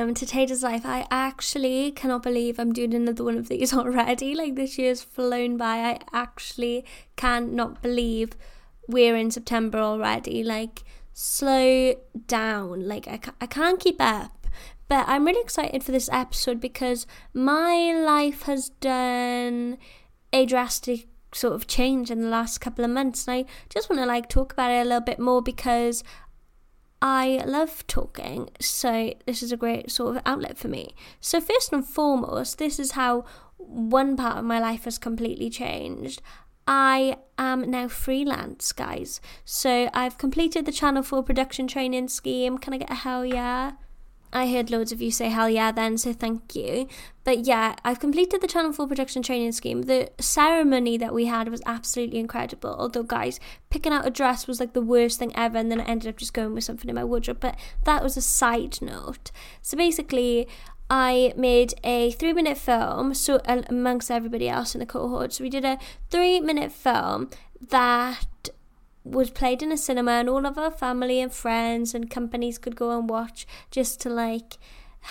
welcome to Life. I actually cannot believe I'm doing another one of these already. Like this year's flown by. I actually cannot believe we're in September already. Like slow down. Like I, I can't keep up. But I'm really excited for this episode because my life has done a drastic sort of change in the last couple of months and I just want to like talk about it a little bit more because I love talking, so this is a great sort of outlet for me. So, first and foremost, this is how one part of my life has completely changed. I am now freelance, guys. So, I've completed the Channel 4 production training scheme. Can I get a hell yeah? I heard loads of you say hell yeah then, so thank you. But yeah, I've completed the Channel 4 production training scheme. The ceremony that we had was absolutely incredible. Although, guys, picking out a dress was like the worst thing ever, and then I ended up just going with something in my wardrobe. But that was a side note. So basically, I made a three minute film, so uh, amongst everybody else in the cohort. So we did a three minute film that was played in a cinema and all of our family and friends and companies could go and watch just to like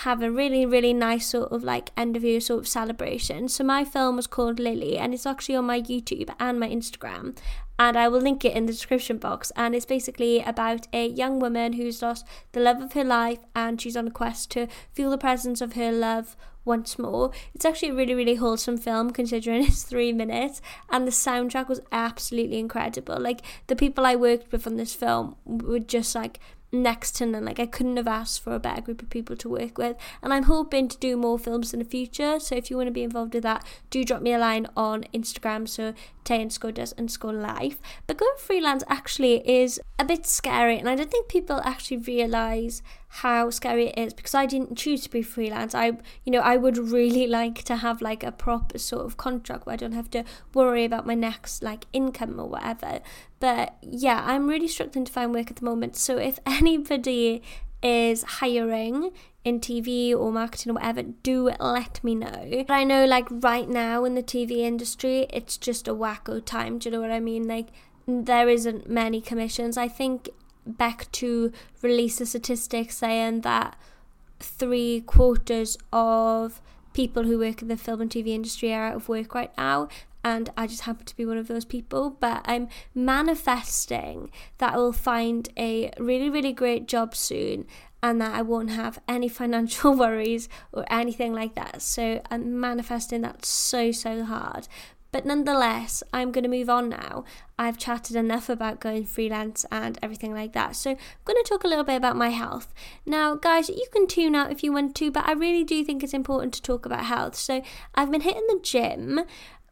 have a really really nice sort of like end of year sort of celebration. So my film was called lily and it's actually on my youtube and my instagram and i will link it in the description box. And it's basically about a young woman who's lost the love of her life and she's on a quest to feel the presence of her love once more. It's actually a really, really wholesome film considering it's three minutes, and the soundtrack was absolutely incredible. Like the people I worked with on this film were just like next to none. Like I couldn't have asked for a better group of people to work with. And I'm hoping to do more films in the future. So if you want to be involved with that, do drop me a line on Instagram. So Tay underscore does underscore Life. But going freelance actually is a bit scary and I don't think people actually realise how scary it is because I didn't choose to be freelance. I you know, I would really like to have like a proper sort of contract where I don't have to worry about my next like income or whatever. But yeah, I'm really struggling to find work at the moment. So if anybody is hiring in TV or marketing or whatever, do let me know. But I know, like, right now in the TV industry, it's just a wacko time. Do you know what I mean? Like, there isn't many commissions. I think Bectu release a statistic saying that three quarters of people who work in the film and TV industry are out of work right now. And I just happen to be one of those people, but I'm manifesting that I will find a really, really great job soon and that I won't have any financial worries or anything like that. So I'm manifesting that so, so hard. But nonetheless, I'm going to move on now. I've chatted enough about going freelance and everything like that. So, I'm going to talk a little bit about my health. Now, guys, you can tune out if you want to, but I really do think it's important to talk about health. So, I've been hitting the gym.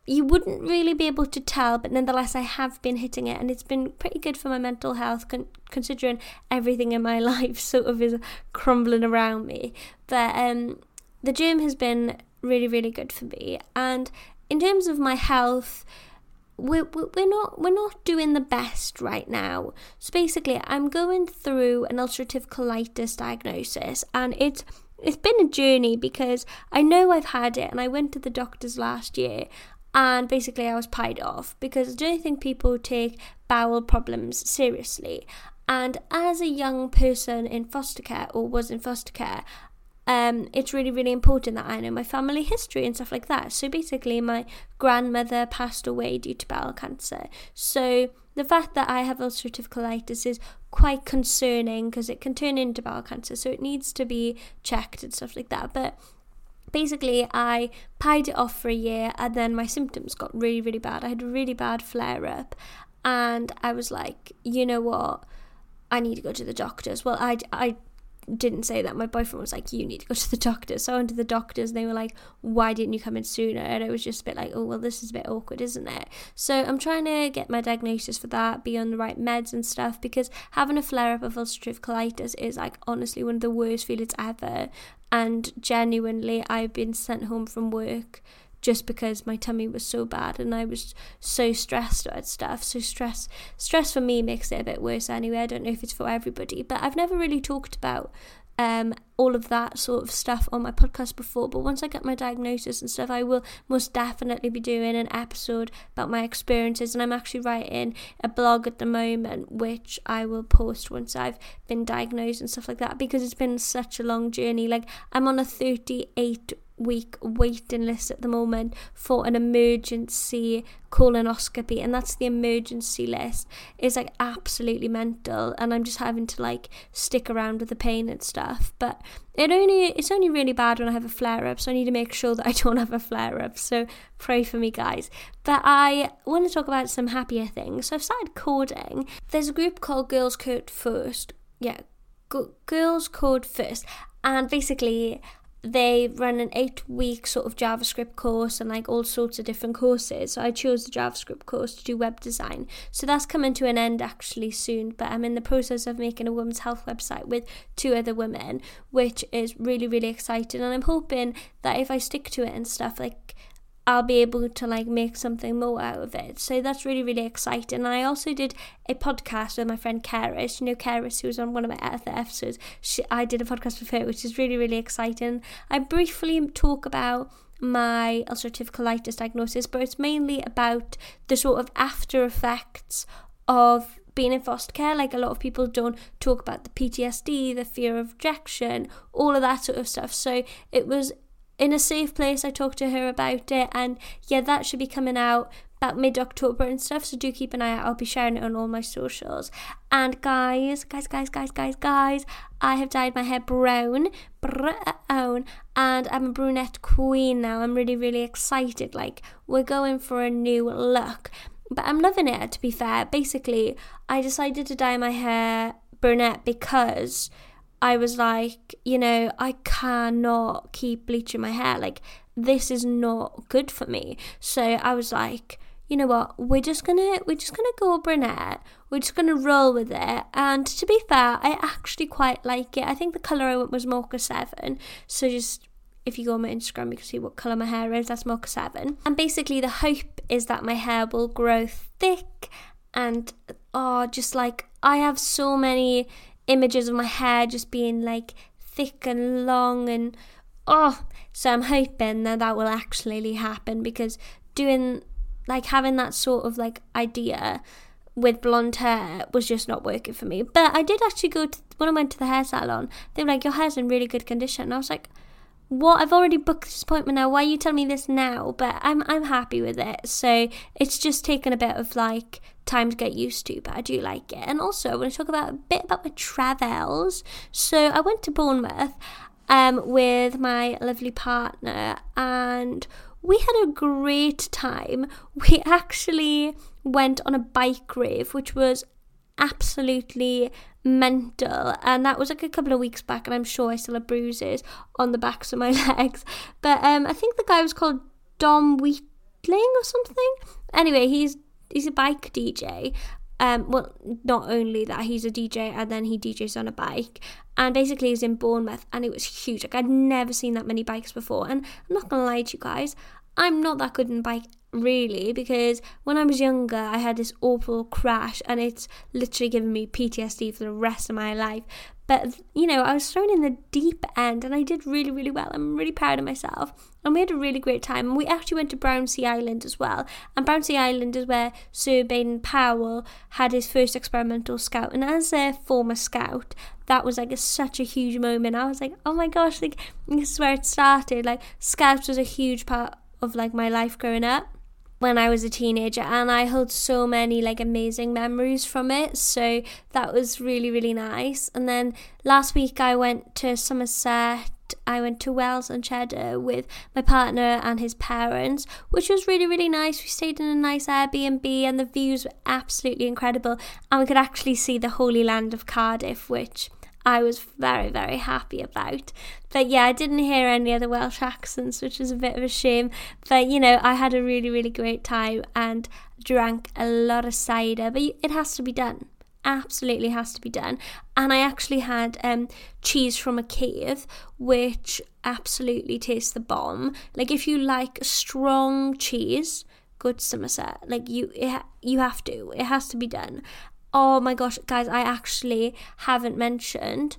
You wouldn't really be able to tell, but nonetheless, I have been hitting it, and it's been pretty good for my mental health, con- considering everything in my life sort of is crumbling around me. But um, the gym has been really, really good for me, and in terms of my health, we're, we're not we're not doing the best right now. So basically, I'm going through an ulcerative colitis diagnosis, and it's it's been a journey because I know I've had it, and I went to the doctors last year, and basically I was pied off because I don't think people take bowel problems seriously. And as a young person in foster care or was in foster care, um, it's really, really important that I know my family history and stuff like that. So basically, my grandmother passed away due to bowel cancer. So the fact that I have ulcerative colitis is quite concerning because it can turn into bowel cancer. So it needs to be checked and stuff like that. But basically I pied it off for a year and then my symptoms got really really bad. I had a really bad flare up and I was like, you know what? I need to go to the doctors. Well, I, I didn't say that. My boyfriend was like, "You need to go to the doctor." So I went to the doctors, and they were like, "Why didn't you come in sooner?" And it was just a bit like, "Oh well, this is a bit awkward, isn't it?" So I'm trying to get my diagnosis for that, be on the right meds and stuff, because having a flare up of ulcerative colitis is like honestly one of the worst feelings ever. And genuinely, I've been sent home from work just because my tummy was so bad and I was so stressed about stuff. So stress stress for me makes it a bit worse anyway. I don't know if it's for everybody, but I've never really talked about um all of that sort of stuff on my podcast before, but once I get my diagnosis and stuff, I will most definitely be doing an episode about my experiences. And I'm actually writing a blog at the moment, which I will post once I've been diagnosed and stuff like that, because it's been such a long journey. Like, I'm on a 38 week waiting list at the moment for an emergency colonoscopy and that's the emergency list. Is like absolutely mental and I'm just having to like stick around with the pain and stuff but it only it's only really bad when I have a flare up so I need to make sure that I don't have a flare up so pray for me guys. But I want to talk about some happier things. So I've started coding. There's a group called Girls Code First. Yeah Girls Code First. And basically they run an eight week sort of JavaScript course and like all sorts of different courses. So I chose the JavaScript course to do web design. So that's coming to an end actually soon, but I'm in the process of making a women's health website with two other women, which is really, really exciting. And I'm hoping that if I stick to it and stuff, like I'll be able to like make something more out of it. So that's really, really exciting. And I also did a podcast with my friend Karis. You know Karis, who was on one of my other episodes. She, I did a podcast with her, which is really, really exciting. I briefly talk about my ulcerative colitis diagnosis, but it's mainly about the sort of after effects of being in foster care. Like a lot of people don't talk about the PTSD, the fear of rejection, all of that sort of stuff. So it was in a safe place. I talked to her about it, and yeah, that should be coming out about mid October and stuff. So do keep an eye out. I'll be sharing it on all my socials. And guys, guys, guys, guys, guys, guys, I have dyed my hair brown, brown, and I'm a brunette queen now. I'm really, really excited. Like we're going for a new look. But I'm loving it to be fair. Basically, I decided to dye my hair brunette because I was like, you know, I cannot keep bleaching my hair. Like, this is not good for me. So I was like, you know what, we're just gonna we're just gonna go brunette. We're just gonna roll with it. And to be fair, I actually quite like it. I think the colour I went was Mocha Seven. So just if you go on my Instagram, you can see what colour my hair is. That's Mocha Seven. And basically, the hope is that my hair will grow thick and oh, just like I have so many images of my hair just being like thick and long and oh so i'm hoping that that will actually happen because doing like having that sort of like idea with blonde hair was just not working for me. But i did actually go to when i went to the hair salon they were like your hair's in really good condition. And i was like what I've already booked this appointment now. Why are you telling me this now? But I'm I'm happy with it. So it's just taken a bit of like time to get used to, but I do like it. And also I want to talk about a bit about my travels. So I went to Bournemouth um with my lovely partner and we had a great time. We actually went on a bike rave, which was absolutely mental. And that was like a couple of weeks back, and I'm sure I still have bruises on the backs of my legs. But um, I think the guy was called Dom Wheatling or something. Anyway, he's he's a bike DJ. Um, well, not only that, he's a DJ and then he DJs on a bike. And basically, he's in Bournemouth and it was huge. Like, I'd never seen that many bikes before. And I'm not gonna lie to you guys, I'm not that good in bike really because when I was younger I had this awful crash and it's literally given me PTSD for the rest of my life. But you know, I was thrown in the deep end and I did really, really well. I'm really proud of myself. And we had a really great time. And we actually went to Brownsea Island as well. And Brownsea Island is where Sir Baden Powell had his first experimental scout. And as a former scout, that was like a, such a huge moment. I was like, oh my gosh, like this is where it started. Like scouts was a huge part of like my life growing up when I was a teenager and I hold so many like amazing memories from it so that was really really nice. And then last week I went to Somerset I went to Wells and Cheddar with my partner and his parents which was really really nice. We stayed in a nice Airbnb and the views were absolutely incredible and we could actually see the holy land of Cardiff which I was very, very happy about. But yeah, I didn't hear any other Welsh accents, which is a bit of a shame. But you know, I had a really, really great time and drank a lot of cider. But it has to be done. Absolutely has to be done. And I actually had um, cheese from a cave, which absolutely tastes the bomb. Like if you like strong cheese, good Somerset. Like you, it, you have to. It has to be done oh my gosh, guys, I actually haven't mentioned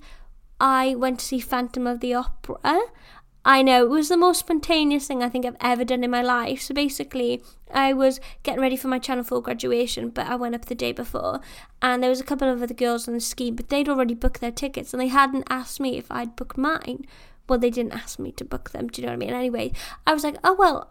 I went to see Phantom of the Opera. I know it was the most spontaneous thing I think I've ever done in my life. So basically, I was getting ready for my Channel 4 graduation, but I went up the day before, and there was a couple of other girls on the scheme, but they'd already booked their tickets, and they hadn't asked me if I'd booked mine. Well, they didn't ask me to book them. Do you know what I mean? Anyway, I was like, oh well,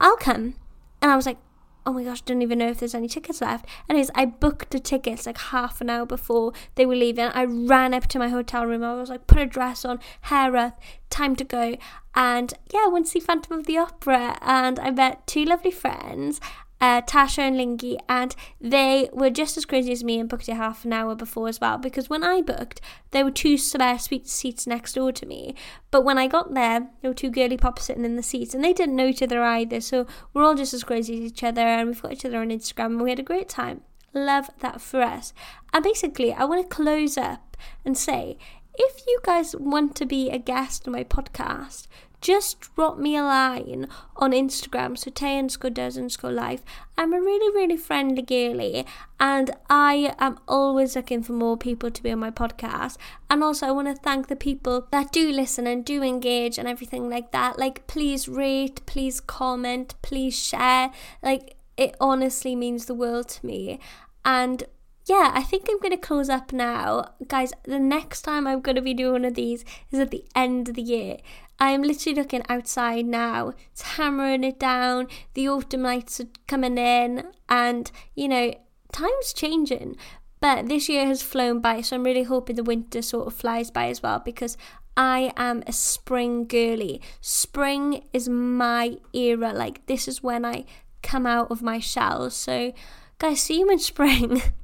I'll come, and I was like, oh my gosh, I don't even know if there's any tickets left. Anyways, I booked the tickets like half an hour before they were leaving. I ran up to my hotel room. I was like, put a dress on, hair up, time to go. And yeah, I went to see Phantom of the Opera and I met two lovely friends uh, Tasha and Lingy, and they were just as crazy as me and booked it half an hour before as well. Because when I booked, there were two spare seats next door to me, but when I got there, there were two girly pops sitting in the seats, and they didn't know each other either. So we're all just as crazy as each other, and we've got each other on Instagram, and we had a great time. Love that for us. And basically, I want to close up and say if you guys want to be a guest on my podcast, just drop me a line on Instagram, so Tay underscore does underscore life. I'm a really, really friendly girly, and I am always looking for more people to be on my podcast. And also, I want to thank the people that do listen and do engage and everything like that. Like, please rate, please comment, please share. Like, it honestly means the world to me. And yeah, I think I'm going to close up now. Guys, the next time I'm going to be doing one of these is at the end of the year. I am literally looking outside now. It's hammering it down. The autumn lights are coming in, and you know, time's changing. But this year has flown by, so I'm really hoping the winter sort of flies by as well because I am a spring girly. Spring is my era. Like, this is when I come out of my shell. So, guys, see you in spring.